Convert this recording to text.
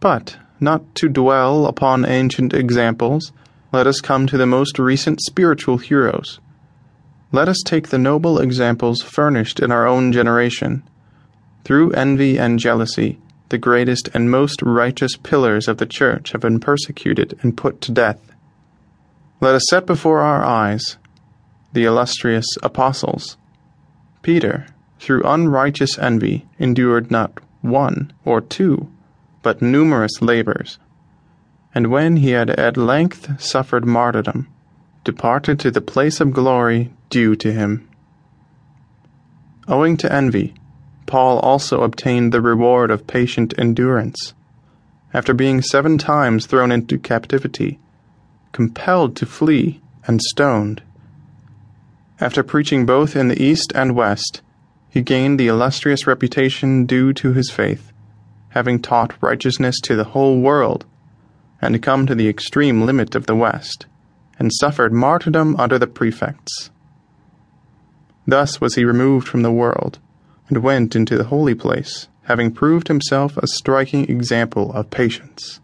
But, not to dwell upon ancient examples, let us come to the most recent spiritual heroes. Let us take the noble examples furnished in our own generation. Through envy and jealousy, the greatest and most righteous pillars of the Church have been persecuted and put to death. Let us set before our eyes the illustrious apostles. Peter, through unrighteous envy, endured not one or two, but numerous labors, and when he had at length suffered martyrdom, departed to the place of glory due to him. Owing to envy, Paul also obtained the reward of patient endurance. After being seven times thrown into captivity, compelled to flee, and stoned. After preaching both in the East and West, he gained the illustrious reputation due to his faith, having taught righteousness to the whole world, and come to the extreme limit of the West, and suffered martyrdom under the prefects. Thus was he removed from the world, and went into the holy place, having proved himself a striking example of patience.